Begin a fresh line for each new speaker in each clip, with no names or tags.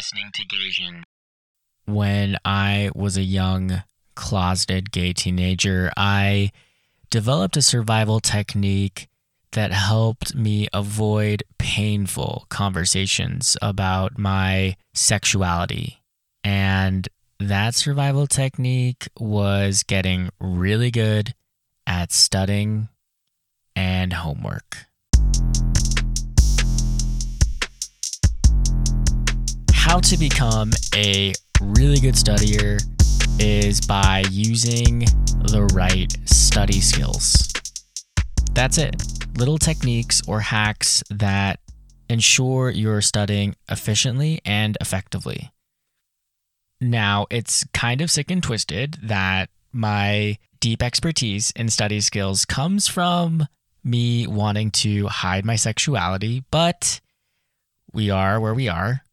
listening to Gaijin.
When I was a young, closeted gay teenager, I developed a survival technique that helped me avoid painful conversations about my sexuality. And that survival technique was getting really good at studying and homework. How to become a really good studier is by using the right study skills. That's it. Little techniques or hacks that ensure you're studying efficiently and effectively. Now, it's kind of sick and twisted that my deep expertise in study skills comes from me wanting to hide my sexuality, but we are where we are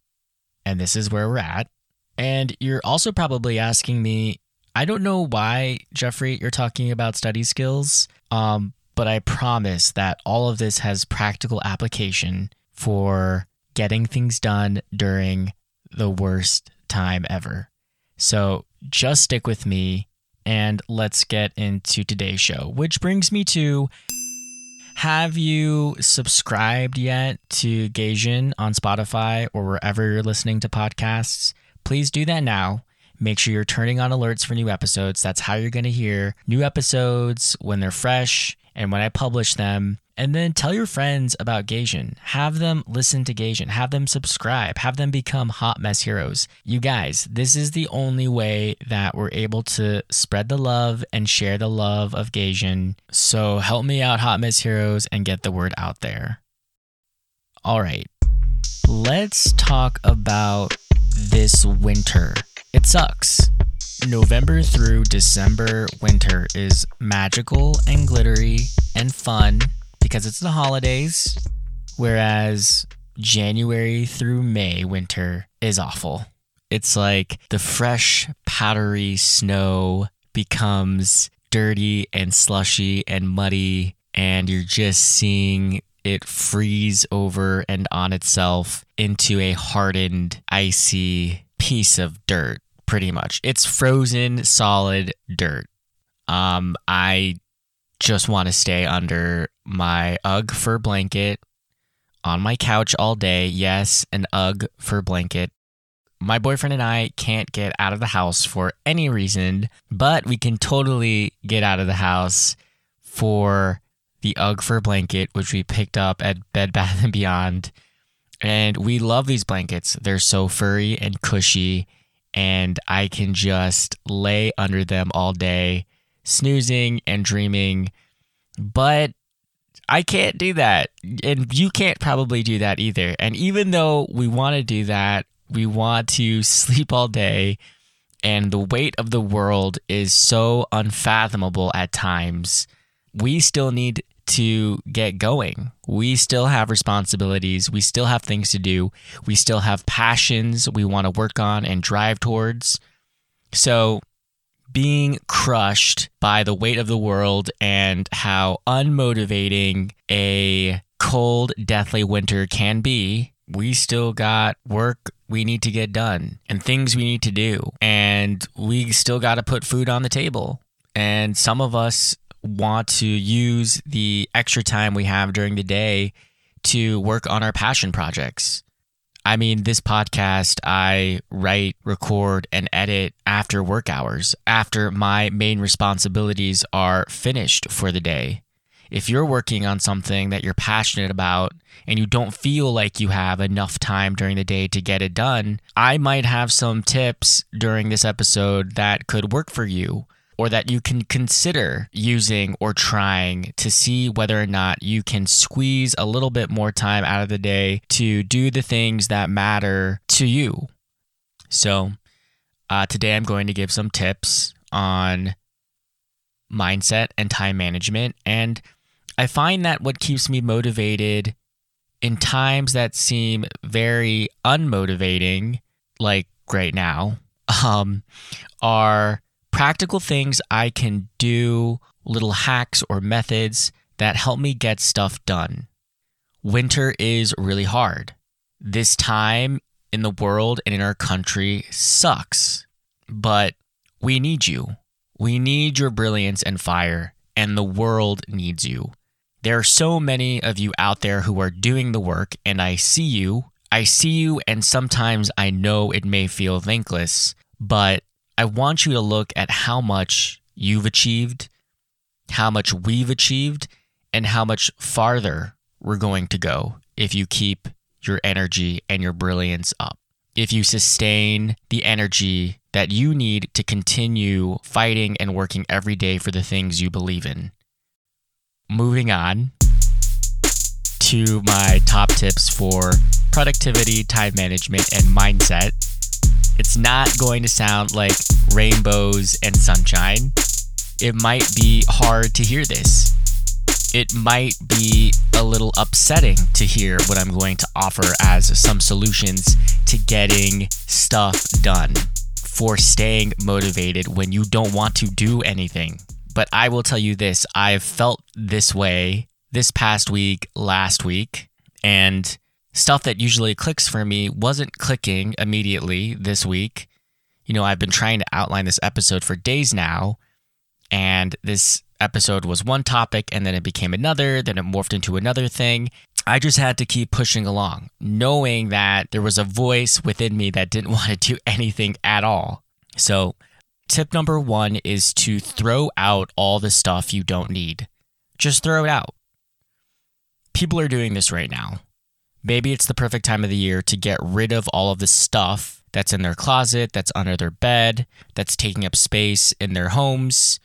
and this is where we're at. And you're also probably asking me, I don't know why, Jeffrey, you're talking about study skills, um, but I promise that all of this has practical application for getting things done during the worst time ever. So just stick with me and let's get into today's show, which brings me to have you subscribed yet to Gaijin on Spotify or wherever you're listening to podcasts? Please do that now. Make sure you're turning on alerts for new episodes. That's how you're going to hear new episodes when they're fresh and when I publish them. And then tell your friends about Gaijin. Have them listen to Gaijin. Have them subscribe. Have them become hot mess heroes. You guys, this is the only way that we're able to spread the love and share the love of Gaijin. So help me out, hot mess heroes, and get the word out there. All right, let's talk about this winter. It sucks. November through December winter is magical and glittery and fun because it's the holidays, whereas January through May winter is awful. It's like the fresh, powdery snow becomes dirty and slushy and muddy, and you're just seeing it freeze over and on itself into a hardened, icy piece of dirt, pretty much. It's frozen, solid dirt. Um, I just want to stay under my UGG fur blanket on my couch all day. Yes, an UGG fur blanket. My boyfriend and I can't get out of the house for any reason, but we can totally get out of the house for the UGG fur blanket, which we picked up at Bed Bath and Beyond. And we love these blankets. They're so furry and cushy, and I can just lay under them all day snoozing and dreaming. But I can't do that. And you can't probably do that either. And even though we want to do that, we want to sleep all day, and the weight of the world is so unfathomable at times, we still need to get going. We still have responsibilities. We still have things to do. We still have passions we want to work on and drive towards. So being crushed by the weight of the world and how unmotivating a cold, deathly winter can be, we still got work we need to get done and things we need to do. And we still got to put food on the table. And some of us want to use the extra time we have during the day to work on our passion projects. I mean, this podcast, I write, record, and edit after work hours, after my main responsibilities are finished for the day. If you're working on something that you're passionate about and you don't feel like you have enough time during the day to get it done, I might have some tips during this episode that could work for you or that you can consider using or trying to see whether or not you can squeeze a little bit more time out of the day to do the things that matter to you. So, uh, today I'm going to give some tips on mindset and time management. And I find that what keeps me motivated in times that seem very unmotivating, like right now, um, are practical things I can do, little hacks or methods that help me get stuff done. Winter is really hard. This time in the world and in our country sucks. But we need you. We need your brilliance and fire, and the world needs you. There are so many of you out there who are doing the work, and I see you. I see you, and sometimes I know it may feel thankless, but I want you to look at how much you've achieved, how much we've achieved, and how much farther we're going to go if you keep your energy and your brilliance up. If you sustain the energy that you need to continue fighting and working every day for the things you believe in. Moving on to my top tips for productivity, time management, and mindset. It's not going to sound like rainbows and sunshine. It might be hard to hear this. It might be a little upsetting to hear what I'm going to offer as some solutions to getting stuff done, for staying motivated when you don't want to do anything. But I will tell you this I've felt this way this past week, last week, and stuff that usually clicks for me wasn't clicking immediately this week. You know, I've been trying to outline this episode for days now, and this episode was one topic and then it became another, then it morphed into another thing. I just had to keep pushing along, knowing that there was a voice within me that didn't want to do anything at all. So, tip number one is to throw out all the stuff you don't need. Just throw it out. People are doing this right now. Maybe it's the perfect time of the year to get rid of all of the stuff that's in their closet, that's under their bed, that's taking up space in their homes.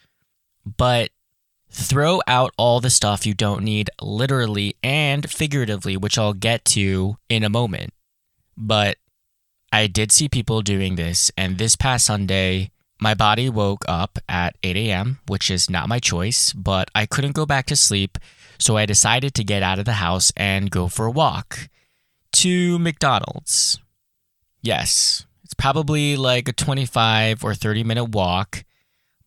But throw out all the stuff you don't need, literally and figuratively, which I'll get to in a moment. But I did see people doing this, and this past Sunday, my body woke up at 8 a.m., which is not my choice, but I couldn't go back to sleep, so I decided to get out of the house and go for a walk to McDonald's. Yes, it's probably like a 25 or 30 minute walk,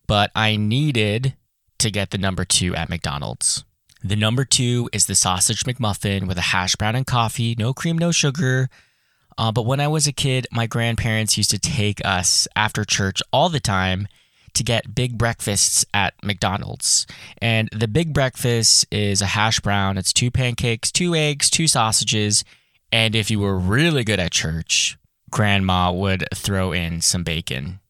but I needed to get the number two at McDonald's. The number two is the sausage McMuffin with a hash brown and coffee, no cream, no sugar. Uh, but when I was a kid, my grandparents used to take us after church all the time to get big breakfasts at McDonald's. And the big breakfast is a hash brown, it's two pancakes, two eggs, two sausages. And if you were really good at church, grandma would throw in some bacon.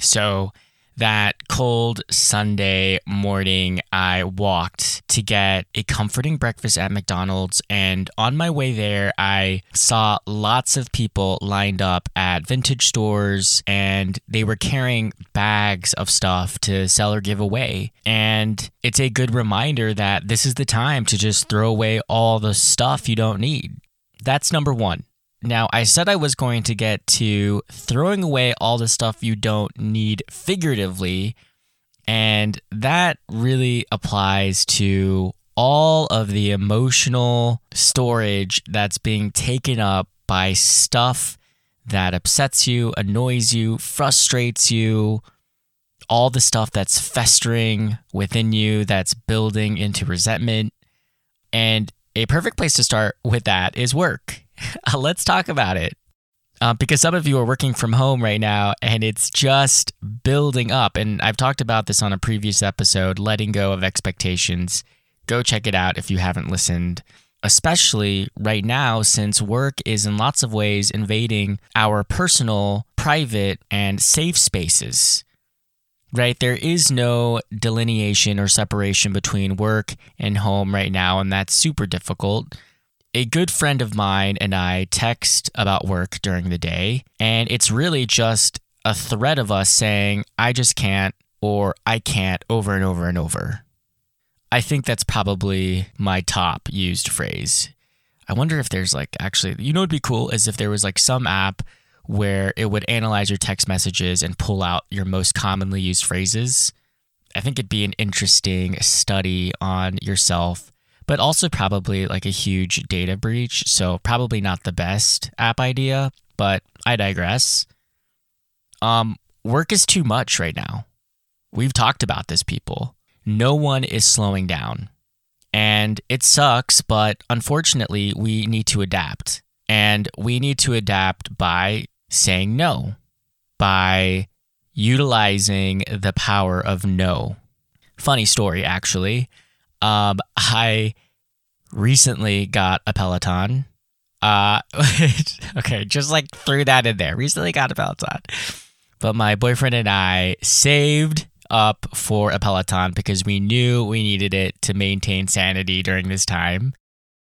So that cold Sunday morning, I walked to get a comforting breakfast at McDonald's. And on my way there, I saw lots of people lined up at vintage stores and they were carrying bags of stuff to sell or give away. And it's a good reminder that this is the time to just throw away all the stuff you don't need. That's number one. Now, I said I was going to get to throwing away all the stuff you don't need figuratively, and that really applies to all of the emotional storage that's being taken up by stuff that upsets you, annoys you, frustrates you, all the stuff that's festering within you, that's building into resentment. And a perfect place to start with that is work. Let's talk about it. Uh, because some of you are working from home right now and it's just building up. And I've talked about this on a previous episode letting go of expectations. Go check it out if you haven't listened, especially right now, since work is in lots of ways invading our personal, private, and safe spaces. Right? There is no delineation or separation between work and home right now, and that's super difficult a good friend of mine and I text about work during the day, and it's really just a thread of us saying, I just can't, or I can't, over and over and over. I think that's probably my top used phrase. I wonder if there's like actually, you know, it'd be cool is if there was like some app where it would analyze your text messages and pull out your most commonly used phrases. I think it'd be an interesting study on yourself but also probably like a huge data breach. So, probably not the best app idea, but I digress. Um, work is too much right now. We've talked about this, people. No one is slowing down. And it sucks, but unfortunately, we need to adapt. And we need to adapt by saying no, by utilizing the power of no. Funny story, actually. Um, I recently got a Peloton. Uh, okay, just like threw that in there. Recently got a Peloton. But my boyfriend and I saved up for a Peloton because we knew we needed it to maintain sanity during this time.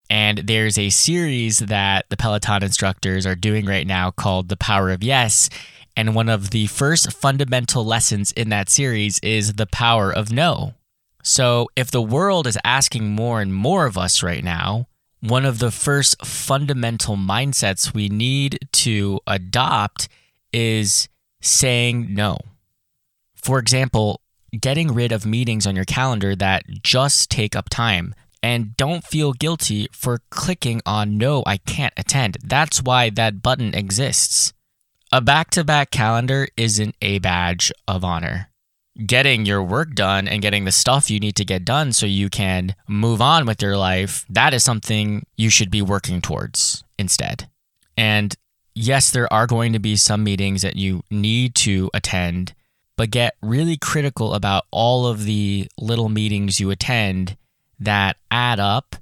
And there's a series that the Peloton instructors are doing right now called The Power of Yes. And one of the first fundamental lessons in that series is the power of no. So, if the world is asking more and more of us right now, one of the first fundamental mindsets we need to adopt is saying no. For example, getting rid of meetings on your calendar that just take up time. And don't feel guilty for clicking on no, I can't attend. That's why that button exists. A back to back calendar isn't a badge of honor. Getting your work done and getting the stuff you need to get done so you can move on with your life, that is something you should be working towards instead. And yes, there are going to be some meetings that you need to attend, but get really critical about all of the little meetings you attend that add up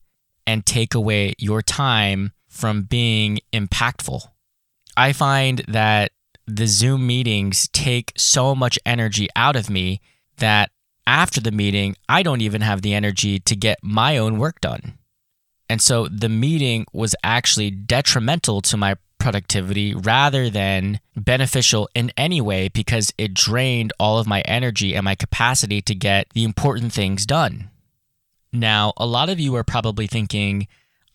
and take away your time from being impactful. I find that the Zoom meetings take so much energy out of me that after the meeting, I don't even have the energy to get my own work done. And so the meeting was actually detrimental to my productivity rather than beneficial in any way because it drained all of my energy and my capacity to get the important things done. Now, a lot of you are probably thinking,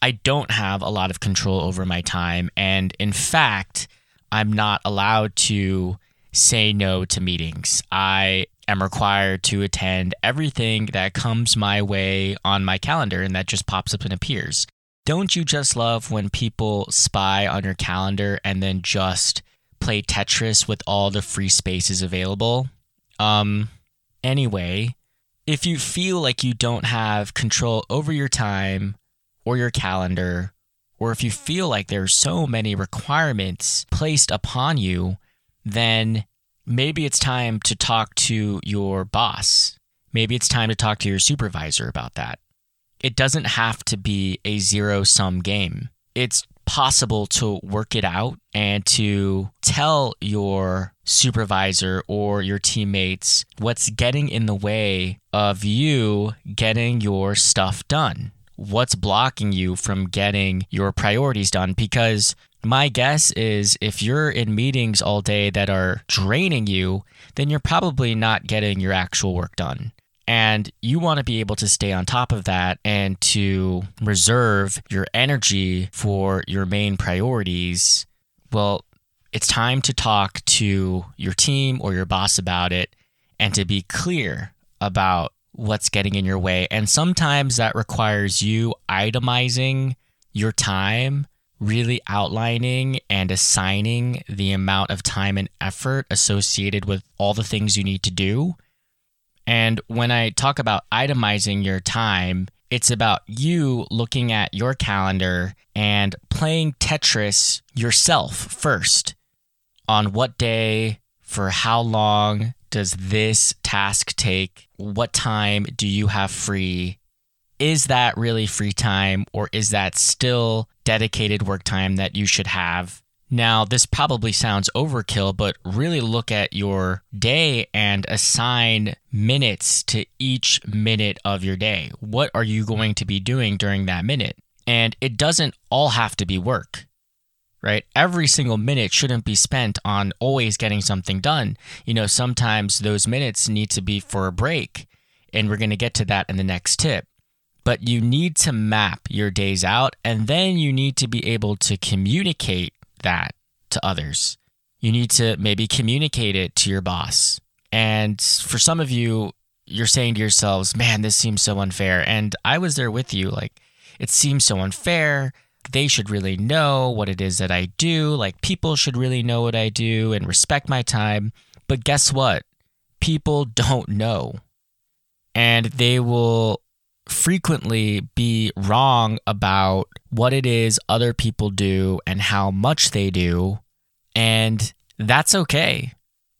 I don't have a lot of control over my time. And in fact, I'm not allowed to say no to meetings. I am required to attend everything that comes my way on my calendar and that just pops up and appears. Don't you just love when people spy on your calendar and then just play Tetris with all the free spaces available? Um, anyway, if you feel like you don't have control over your time or your calendar, or if you feel like there's so many requirements placed upon you, then maybe it's time to talk to your boss. Maybe it's time to talk to your supervisor about that it doesn't have to be a zero sum game. It's possible to work it out and to tell your supervisor or your teammates what's getting in the way of you getting your stuff done. What's blocking you from getting your priorities done? Because my guess is if you're in meetings all day that are draining you, then you're probably not getting your actual work done. And you want to be able to stay on top of that and to reserve your energy for your main priorities. Well, it's time to talk to your team or your boss about it and to be clear about what's getting in your way. And sometimes that requires you itemizing your time, really outlining and assigning the amount of time and effort associated with all the things you need to do and when I talk about itemizing your time, it's about you looking at your calendar and playing Tetris yourself first. On what day, for how long does this task take? What time do you have free? Is that really free time or is that still dedicated work time that you should have? Now, this probably sounds overkill, but really look at your day and assign minutes to each minute of your day. What are you going to be doing during that minute? And it doesn't all have to be work, right? Every single minute shouldn't be spent on always getting something done. You know, sometimes those minutes need to be for a break. And we're going to get to that in the next tip but you need to map your days out and then you need to be able to communicate that to others. You need to maybe communicate it to your boss. And for some of you, you're saying to yourselves, man, this seems so unfair. And I was there with you. Like, it seems so unfair. They should really know what it is that I do. Like, people should really know what I do and respect my time. But guess what? People don't know. And they will frequently be wrong about what it is other people do and how much they do. And that's okay.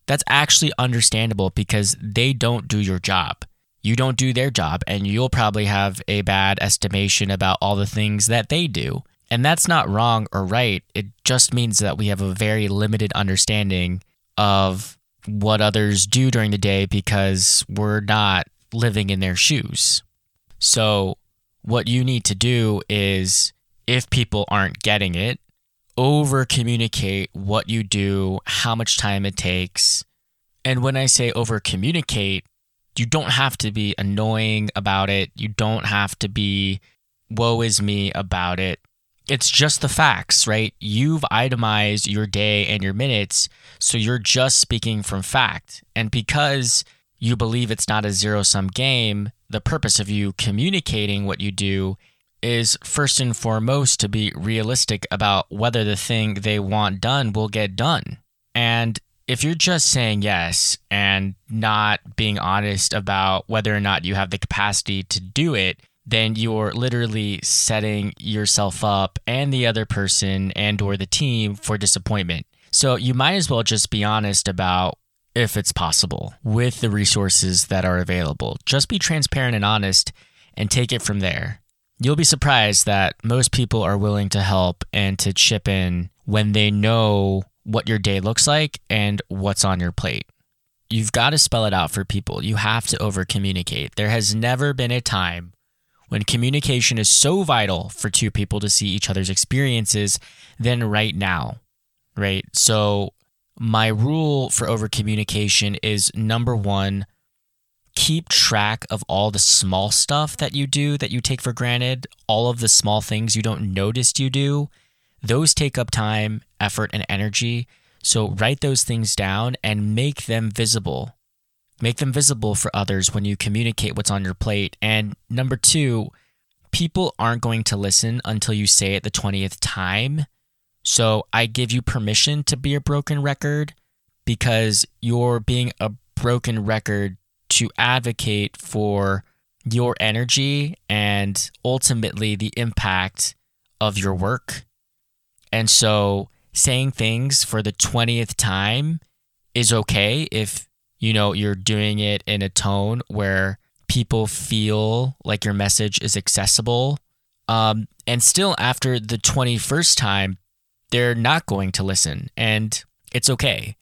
That's actually understandable because they don't do your job. You don't do their job, and you'll probably have a bad estimation about all the things that they do. And that's not wrong or right. It just means that we have a very limited understanding of what others do during the day because we're not living in their shoes. So, what you need to do is if people aren't getting it, over communicate what you do, how much time it takes. And when I say over communicate, you don't have to be annoying about it. You don't have to be woe is me about it. It's just the facts, right? You've itemized your day and your minutes, so you're just speaking from fact. And because you believe it's not a zero sum game, the purpose of you communicating what you do is first and foremost to be realistic about whether the thing they want done will get done. And if you're just saying yes and not being honest about whether or not you have the capacity to do it, then you're literally setting yourself up and the other person and or the team for disappointment. So you might as well just be honest about if it's possible with the resources that are available. Just be transparent and honest and take it from there. You'll be surprised that most people are willing to help and to chip in when they know what your day looks like and what's on your plate. You've got to spell it out for people. You have to over communicate. There has never been a time when communication is so vital for two people to see each other's experiences than right now, right? So, my rule for over communication is number one, keep track of all the small stuff that you do that you take for granted, all of the small things you don't notice you do. Those take up time, effort, and energy. So write those things down and make them visible. Make them visible for others when you communicate what's on your plate. And number two, people aren't going to listen until you say it the 20th time. So I give you permission to be a broken record because you're being a broken record to advocate for your energy and ultimately the impact of your work. And so saying things for the 20th time is okay if you know you're doing it in a tone where people feel like your message is accessible. Um, and still, after the 21st time, they're not going to listen, and it's okay.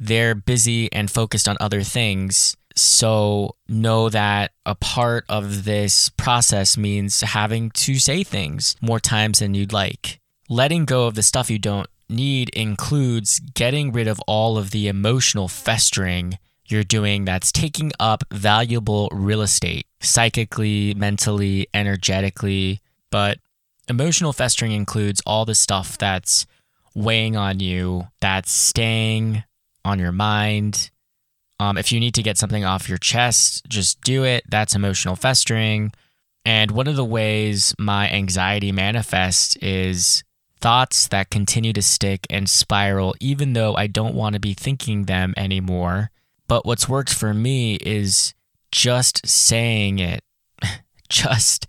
They're busy and focused on other things. So know that a part of this process means having to say things more times than you'd like. Letting go of the stuff you don't need includes getting rid of all of the emotional festering you're doing that's taking up valuable real estate, psychically, mentally, energetically. But emotional festering includes all the stuff that's weighing on you, that's staying on your mind, um, if you need to get something off your chest, just do it. That's emotional festering. And one of the ways my anxiety manifests is thoughts that continue to stick and spiral, even though I don't want to be thinking them anymore. But what's worked for me is just saying it, just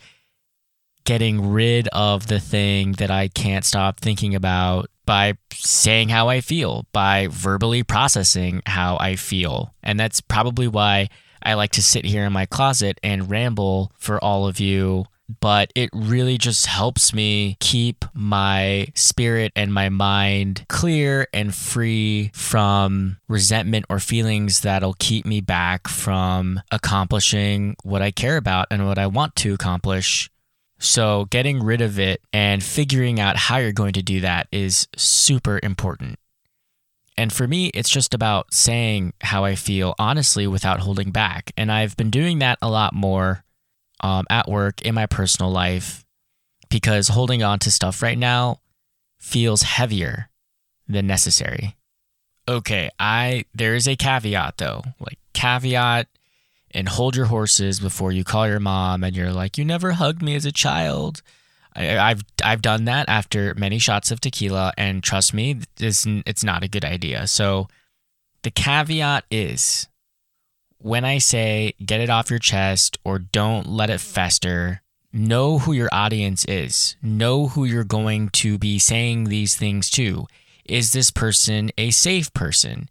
getting rid of the thing that I can't stop thinking about by saying how I feel, by verbally processing how I feel. And that's probably why I like to sit here in my closet and ramble for all of you. But it really just helps me keep my spirit and my mind clear and free from resentment or feelings that'll keep me back from accomplishing what I care about and what I want to accomplish so, getting rid of it and figuring out how you're going to do that is super important. And for me, it's just about saying how I feel honestly without holding back. And I've been doing that a lot more um, at work, in my personal life, because holding on to stuff right now feels heavier than necessary. Okay, I there is a caveat though. Like caveat and hold your horses before you call your mom and you're like, you never hugged me as a child. I, have I've done that after many shots of tequila, and trust me, it's, it's not a good idea. So the caveat is when I say get it off your chest or don't let it fester, know who your audience is. Know who you're going to be saying these things to. Is this person a safe person?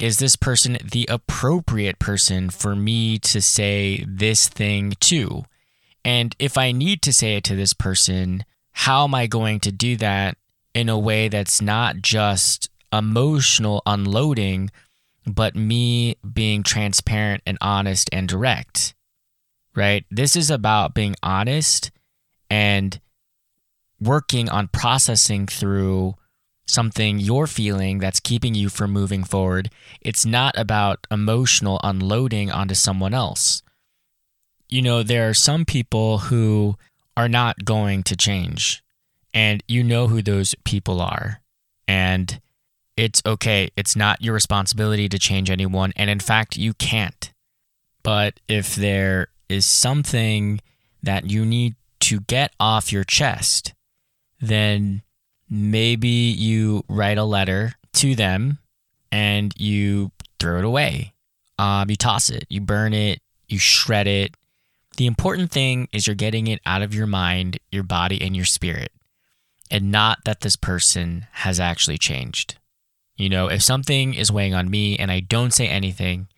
Is this person the appropriate person for me to say this thing to? And if I need to say it to this person, how am I going to do that in a way that's not just emotional unloading, but me being transparent and honest and direct? Right? This is about being honest and working on processing through something you're feeling that's keeping you from moving forward. It's not about emotional unloading onto someone else. You know, there are some people who are not going to change, and you know who those people are. And it's okay. It's not your responsibility to change anyone. And in fact, you can't. But if there is something that you need to get off your chest, then maybe you write a letter to them and you throw it away. Um, you toss it, you burn it, you shred it. The important thing is you're getting it out of your mind, your body, and your spirit, and not that this person has actually changed. You know, if something is weighing on me and I don't say anything,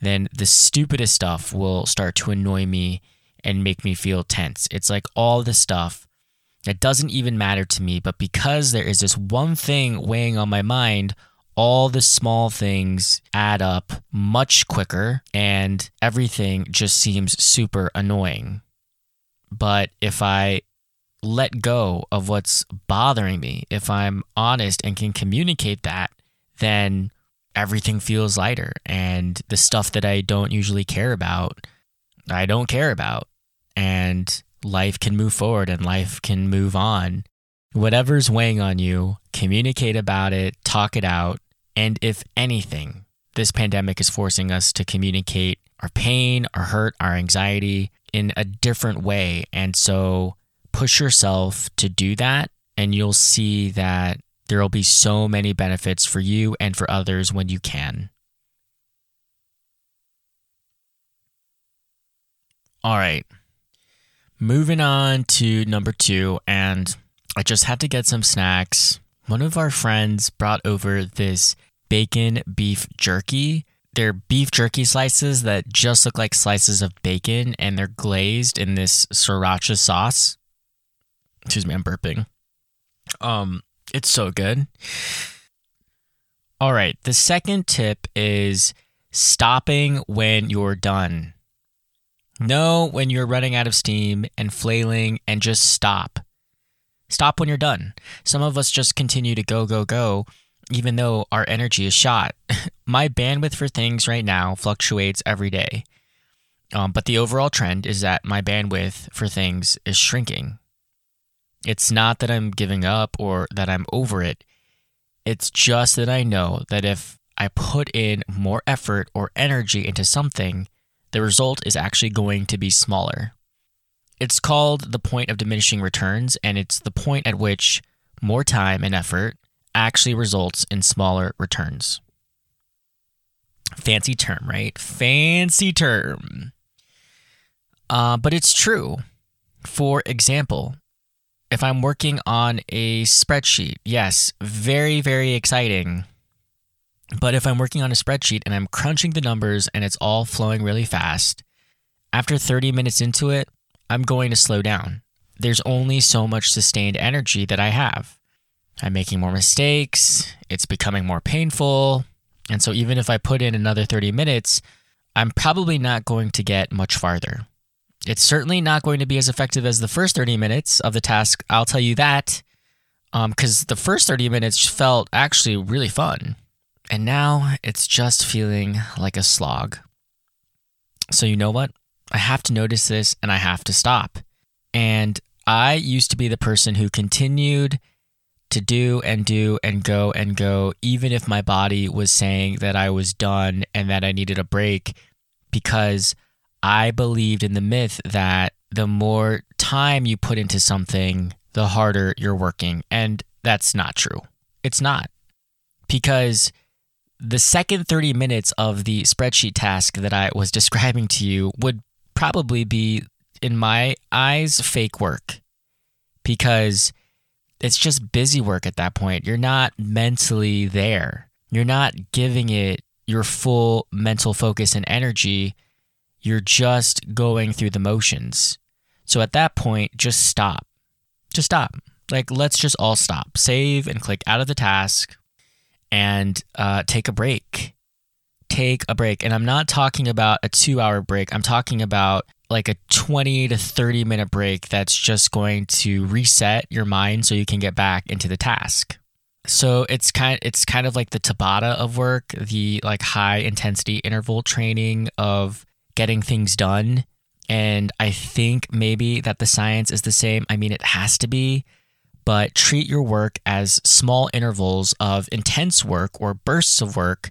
then the stupidest stuff will start to annoy me and make me feel tense. It's like all the stuff that doesn't even matter to me, but because there is this one thing weighing on my mind, all the small things add up much quicker and everything just seems super annoying. But if I let go of what's bothering me, if I'm honest and can communicate that, then everything feels lighter. And the stuff that I don't usually care about, I don't care about. And life can move forward and life can move on. Whatever's weighing on you, communicate about it, talk it out. And if anything, this pandemic is forcing us to communicate our pain, our hurt, our anxiety in a different way. And so push yourself to do that, and you'll see that there will be so many benefits for you and for others when you can. All right. Moving on to number two, and I just had to get some snacks. One of our friends brought over this bacon beef jerky. They're beef jerky slices that just look like slices of bacon and they're glazed in this sriracha sauce. Excuse me, I'm burping. Um, it's so good. All right, the second tip is stopping when you're done. Know when you're running out of steam and flailing and just stop. Stop when you're done. Some of us just continue to go, go, go, even though our energy is shot. My bandwidth for things right now fluctuates every day. Um, but the overall trend is that my bandwidth for things is shrinking. It's not that I'm giving up or that I'm over it. It's just that I know that if I put in more effort or energy into something, the result is actually going to be smaller. It's called the point of diminishing returns, and it's the point at which more time and effort actually results in smaller returns. Fancy term, right? Fancy term. Uh, but it's true. For example, if I'm working on a spreadsheet, yes, very, very exciting. But if I'm working on a spreadsheet and I'm crunching the numbers and it's all flowing really fast, after 30 minutes into it, I'm going to slow down. There's only so much sustained energy that I have. I'm making more mistakes, it's becoming more painful. And so, even if I put in another 30 minutes, I'm probably not going to get much farther. It's certainly not going to be as effective as the first 30 minutes of the task, I'll tell you that, because um, the first 30 minutes felt actually really fun. And now it's just feeling like a slog. So, you know what? I have to notice this and I have to stop. And I used to be the person who continued to do and do and go and go, even if my body was saying that I was done and that I needed a break, because I believed in the myth that the more time you put into something, the harder you're working. And that's not true. It's not. Because the second 30 minutes of the spreadsheet task that I was describing to you would probably be, in my eyes, fake work because it's just busy work at that point. You're not mentally there, you're not giving it your full mental focus and energy. You're just going through the motions. So at that point, just stop. Just stop. Like, let's just all stop. Save and click out of the task and uh, take a break. Take a break. And I'm not talking about a two hour break, I'm talking about like a 20 to 30 minute break that's just going to reset your mind so you can get back into the task. So it's kind it's kind of like the Tabata of work, the like high intensity interval training of getting things done. And I think maybe that the science is the same. I mean, it has to be, but treat your work as small intervals of intense work or bursts of work.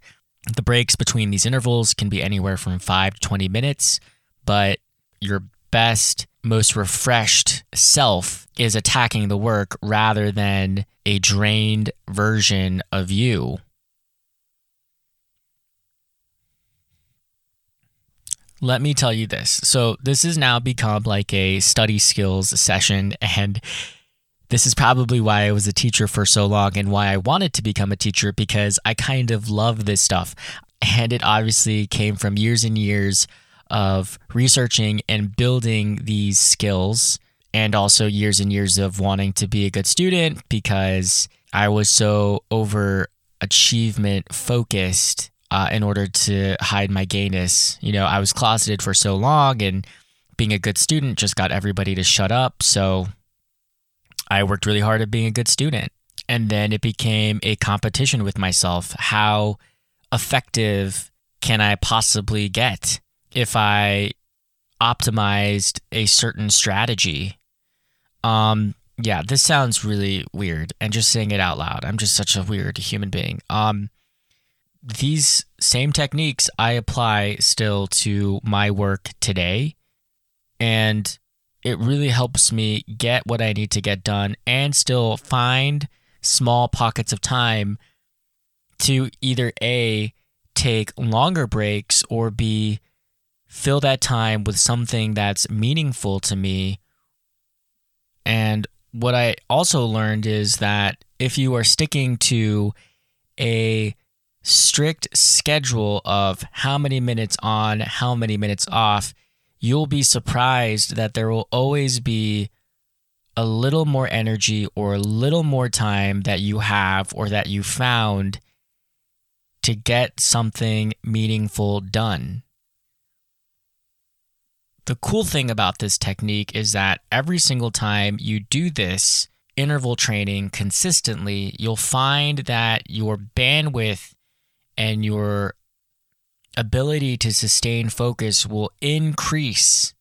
The breaks between these intervals can be anywhere from five to 20 minutes, but your best, most refreshed self is attacking the work rather than a drained version of you. Let me tell you this. So, this has now become like a study skills session, and this is probably why I was a teacher for so long and why I wanted to become a teacher because I kind of love this stuff. And it obviously came from years and years of researching and building these skills, and also years and years of wanting to be a good student because I was so over achievement focused uh, in order to hide my gayness. You know, I was closeted for so long, and being a good student just got everybody to shut up. So I worked really hard at being a good student. And then it became a competition with myself. How effective can I possibly get? if I optimized a certain strategy. Um, yeah, this sounds really weird, and just saying it out loud, I'm just such a weird human being. Um, these same techniques I apply still to my work today, and it really helps me get what I need to get done and still find small pockets of time to either A, take longer breaks or B, fill that time with something that's meaningful to me. And what I also learned is that if you are sticking to a strict schedule of how many minutes on, how many minutes off, you'll be surprised that there will always be a little more energy or a little more time that you have or that you found to get something meaningful done. The cool thing about this technique is that every single time you do this interval training consistently, you'll find that your bandwidth and your ability to sustain focus will increase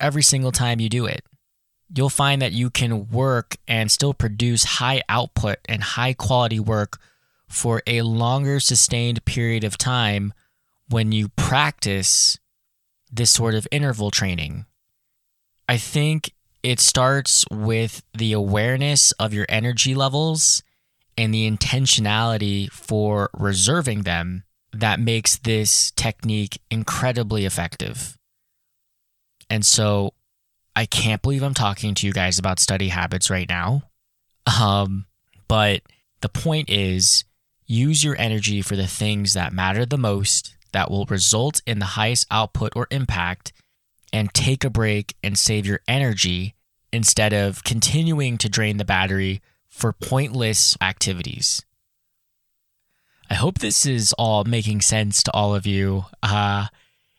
every single time you do it. You'll find that you can work and still produce high output and high quality work for a longer sustained period of time when you practice this sort of interval training? I think it starts with the awareness of your energy levels and the intentionality for reserving them that makes this technique incredibly effective. And so I can't believe I'm talking to you guys about study habits right now. Um, but the point is use your energy for the things that matter the most that will result in the highest output or impact and take a break and save your energy instead of continuing to drain the battery for pointless activities. I hope this is all making sense to all of you. Uh,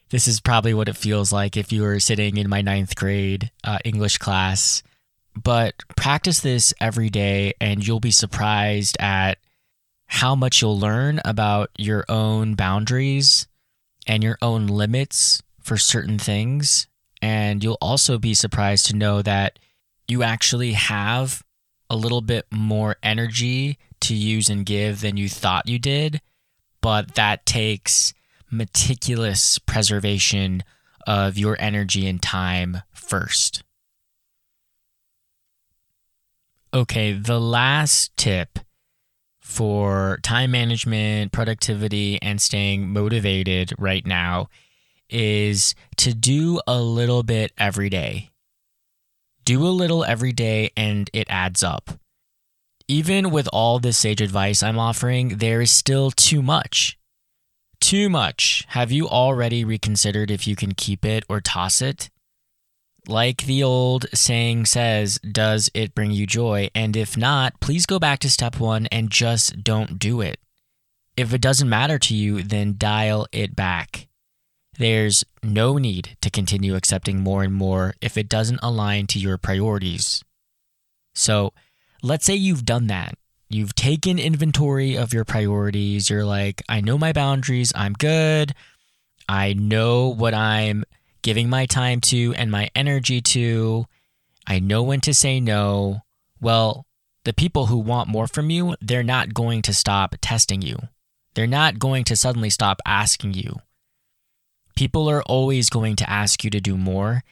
this is probably what it feels like if you were sitting in my ninth grade uh, English class. But practice this every day, and you'll be surprised at how much you'll learn about your own boundaries and your own limits for certain things. And you'll also be surprised to know that you actually have a little bit more energy to use and give than you thought you did. But that takes meticulous preservation of your energy and time first. Okay, the last tip for time management, productivity, and staying motivated right now is to do a little bit every day. Do a little every day and it adds up. Even with all this sage advice I'm offering, there is still too much. Too much. Have you already reconsidered if you can keep it or toss it? Like the old saying says, does it bring you joy? And if not, please go back to step one and just don't do it. If it doesn't matter to you, then dial it back. There's no need to continue accepting more and more if it doesn't align to your priorities. So, let's say you've done that. You've taken inventory of your priorities. You're like, I know my boundaries. I'm good. I know what I'm giving my time to and my energy to. I know when to say no. Well, the people who want more from you, they're not going to stop testing you. They're not going to suddenly stop asking you. People are always going to ask you to do more,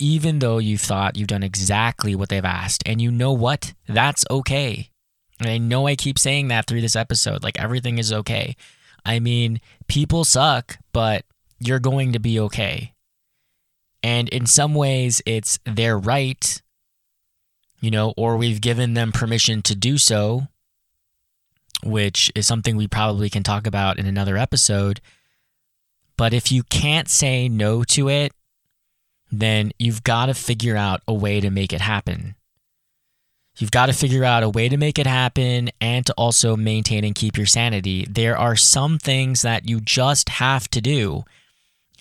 even though you thought you've done exactly what they've asked. And you know what? That's okay. And I know I keep saying that through this episode like everything is okay. I mean, people suck, but you're going to be okay. And in some ways, it's their right, you know, or we've given them permission to do so, which is something we probably can talk about in another episode. But if you can't say no to it, then you've got to figure out a way to make it happen. You've got to figure out a way to make it happen and to also maintain and keep your sanity. There are some things that you just have to do,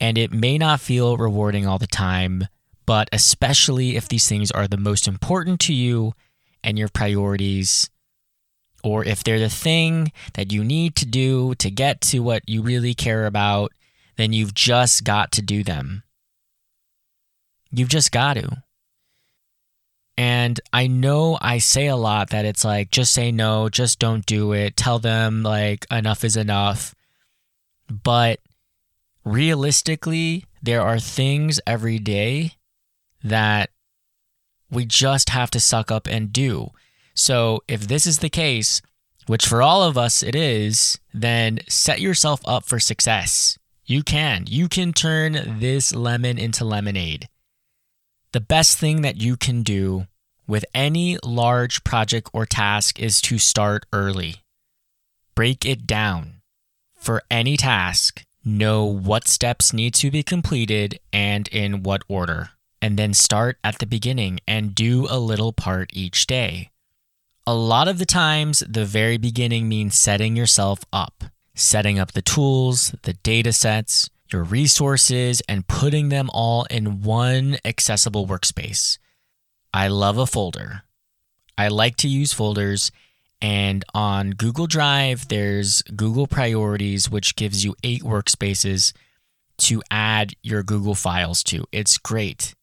and it may not feel rewarding all the time, but especially if these things are the most important to you and your priorities, or if they're the thing that you need to do to get to what you really care about, then you've just got to do them. You've just got to. And I know I say a lot that it's like, just say no, just don't do it. Tell them, like, enough is enough. But realistically, there are things every day that we just have to suck up and do. So if this is the case, which for all of us it is, then set yourself up for success. You can. You can turn this lemon into lemonade. The best thing that you can do with any large project or task is to start early. Break it down. For any task, know what steps need to be completed and in what order. And then start at the beginning and do a little part each day. A lot of the times, the very beginning means setting yourself up setting up the tools, the data sets, your resources, and putting them all in one accessible workspace. I love a folder. I like to use folders. And on Google Drive, there's Google Priorities, which gives you eight workspaces to add your Google files to. It's great.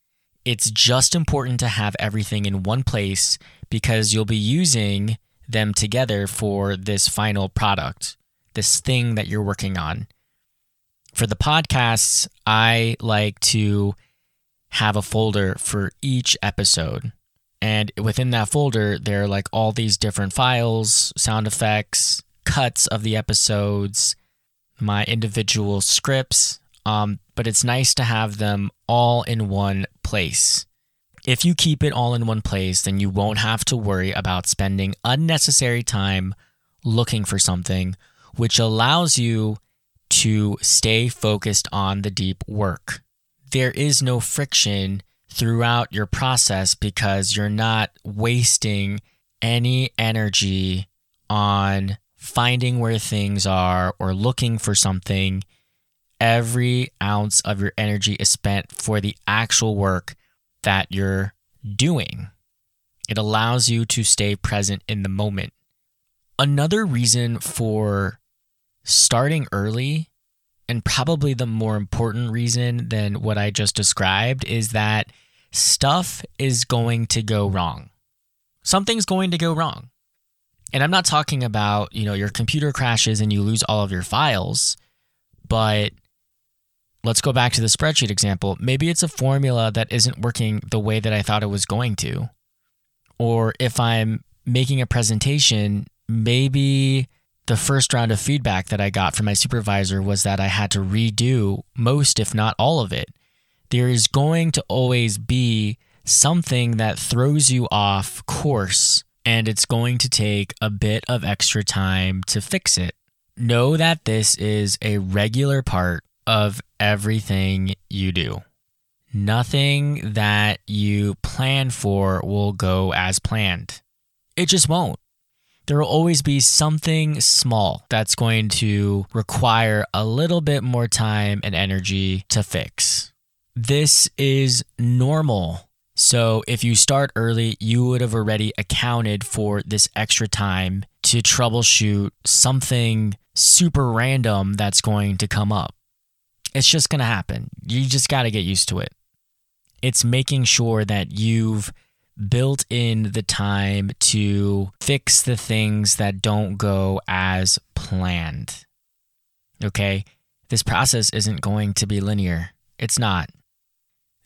It's just important to have everything in one place because you'll be using them together for this final product this thing that you're working on. For the podcasts, I like to have a folder for each episode. And within that folder, there are like all these different files, sound effects, cuts of the episodes, my individual scripts. Um, but it's nice to have them all in one place. If you keep it all in one place, then you won't have to worry about spending unnecessary time looking for something which allows you to stay focused on the deep work. There is no friction throughout your process because you're not wasting any energy on finding where things are or looking for something. Every ounce of your energy is spent for the actual work that you're doing. It allows you to stay present in the moment. Another reason for starting early, and probably the more important reason than what I just described, is that stuff is going to go wrong. Something's going to go wrong. And I'm not talking about, you know, your computer crashes and you lose all of your files, but let's go back to the spreadsheet example. Maybe it's a formula that isn't working the way that I thought it was going to. Or if I'm making a presentation maybe the first round of feedback that I got from my supervisor was that I had to redo most, if not all of it. There is going to always be something that throws you off course, and it's going to take a bit of extra time to fix it. Know that this is a regular part of everything you do. Nothing that you plan for will go as planned. It just won't there will always be something small that's going to require a little bit more time and energy to fix. This is normal. So if you start early, you would have already accounted for this extra time to troubleshoot something super random that's going to come up. It's just going to happen. You just got to get used to it. It's making sure that you've built in the time to fix the things that don't go as planned. Okay? This process isn't going to be linear. It's not.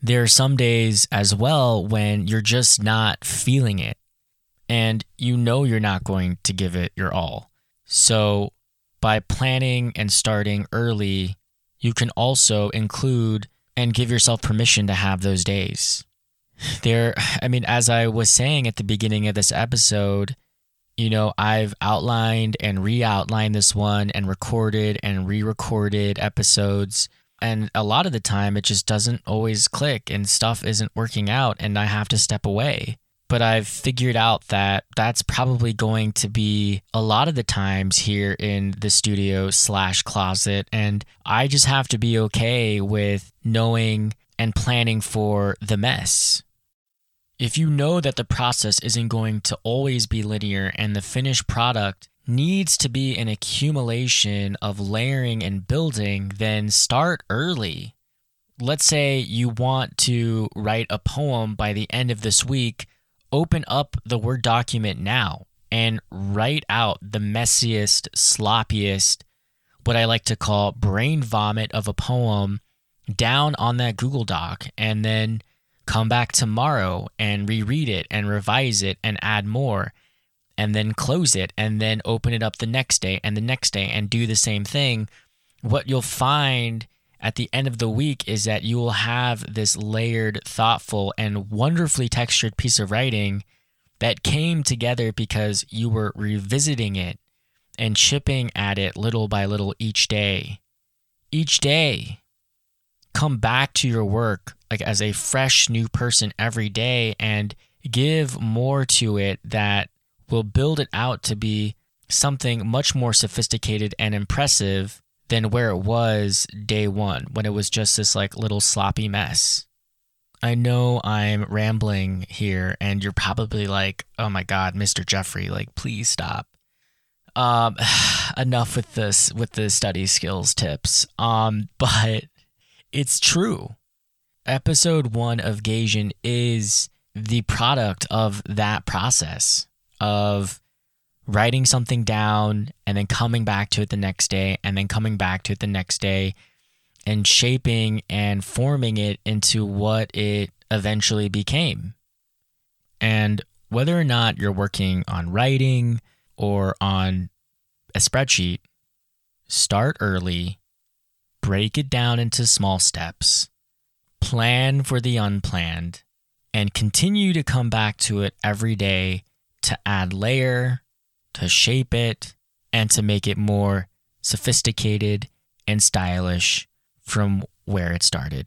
There are some days as well when you're just not feeling it and you know you're not going to give it your all. So, by planning and starting early, you can also include and give yourself permission to have those days there i mean as i was saying at the beginning of this episode you know i've outlined and re-outlined this one and recorded and re-recorded episodes. And a lot of the time it just doesn't always click and stuff isn't working out and i have to step away. But i've figured out that that's probably going to be a lot of the times here in the studio slash closet. And i just have to be okay with knowing and planning for the mess if you know that the process isn't going to always be linear and the finished product needs to be an accumulation of layering and building, then start early. Let's say you want to write a poem by the end of this week, open up the Word document now and write out the messiest, sloppiest, what I like to call brain vomit of a poem down on that Google Doc and then come back tomorrow and reread it and revise it and add more and then close it and then open it up the next day and the next day and do the same thing, what you'll find at the end of the week is that you will have this layered, thoughtful, and wonderfully textured piece of writing that came together because you were revisiting it and chipping at it little by little each day. Each day, come back to your work like as a fresh new person every day and give more to it that will build it out to be something much more sophisticated and impressive than where it was day one when it was just this like little sloppy mess. I know I'm rambling here and you're probably like, "Oh my god, Mr. Jeffrey, like please stop." Um enough with this with the study skills tips. Um but it's true episode one of Gaijin is the product of that process of writing something down and then coming back to it the next day and then coming back to it the next day and shaping and forming it into what it eventually became. And whether or not you're working on writing or on a spreadsheet, start early, break it down into small steps, plan for the unplanned, and continue to come back to it every day to add layer, to shape it, and to make it more sophisticated and stylish from where it started.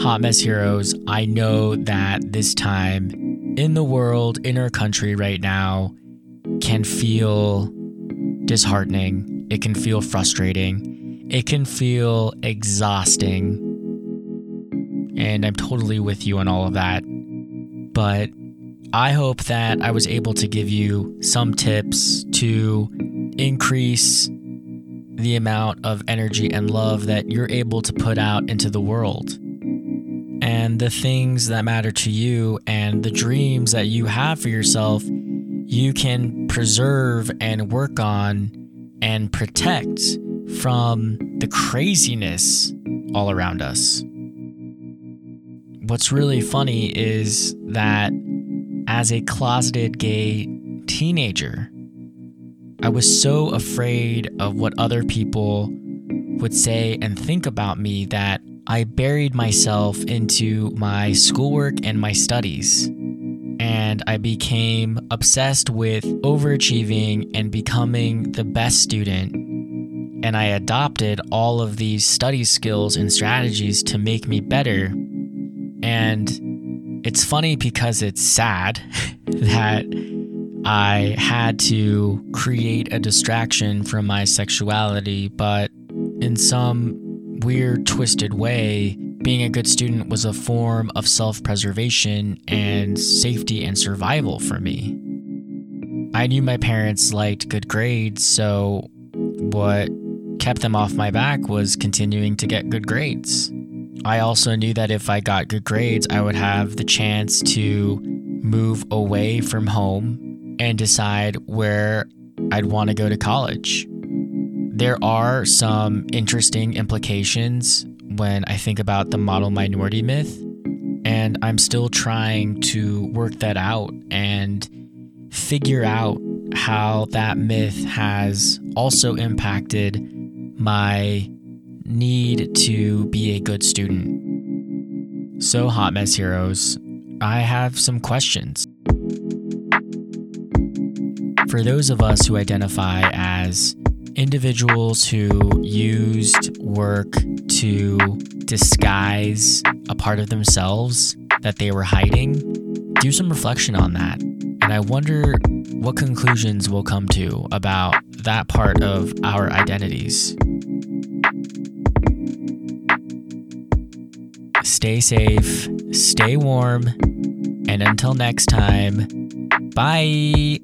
Hot Mess Heroes, I know that this time in the world, in our country right now, can feel disheartening. It can feel frustrating. It can feel exhausting. And I'm totally with you on all of that. But I hope that I was able to give you some tips to increase the amount of energy and love that you're able to put out into the world. And the things that matter to you and the dreams that you have for yourself you can preserve and work on and protect from the craziness all around us. what's really funny is that as a closeted gay teenager, I was so afraid of what other people would say and think about me that I buried myself into my schoolwork and my studies. And I became obsessed with overachieving and becoming the best student. And I adopted all of these study skills and strategies to make me better. And it's funny because it's sad that I had to create a distraction from my sexuality, but in some weird, twisted way, being a good student was a form of self preservation and safety and survival for me. I knew my parents liked good grades, so what kept them off my back was continuing to get good grades. I also knew that if I got good grades, I would have the chance to move away from home and decide where I'd want to go to college. There are some interesting implications when I think about the model minority myth, and I'm still trying to work that out and figure out how that myth has also impacted my need to be a good student. So, Hot Mess Heroes, I have some questions. For those of us who identify as individuals who used work to disguise a part of themselves that they were hiding, do some reflection on that. And I wonder what conclusions we'll come to about that part of our identities. Stay safe, stay warm, and until next time, bye.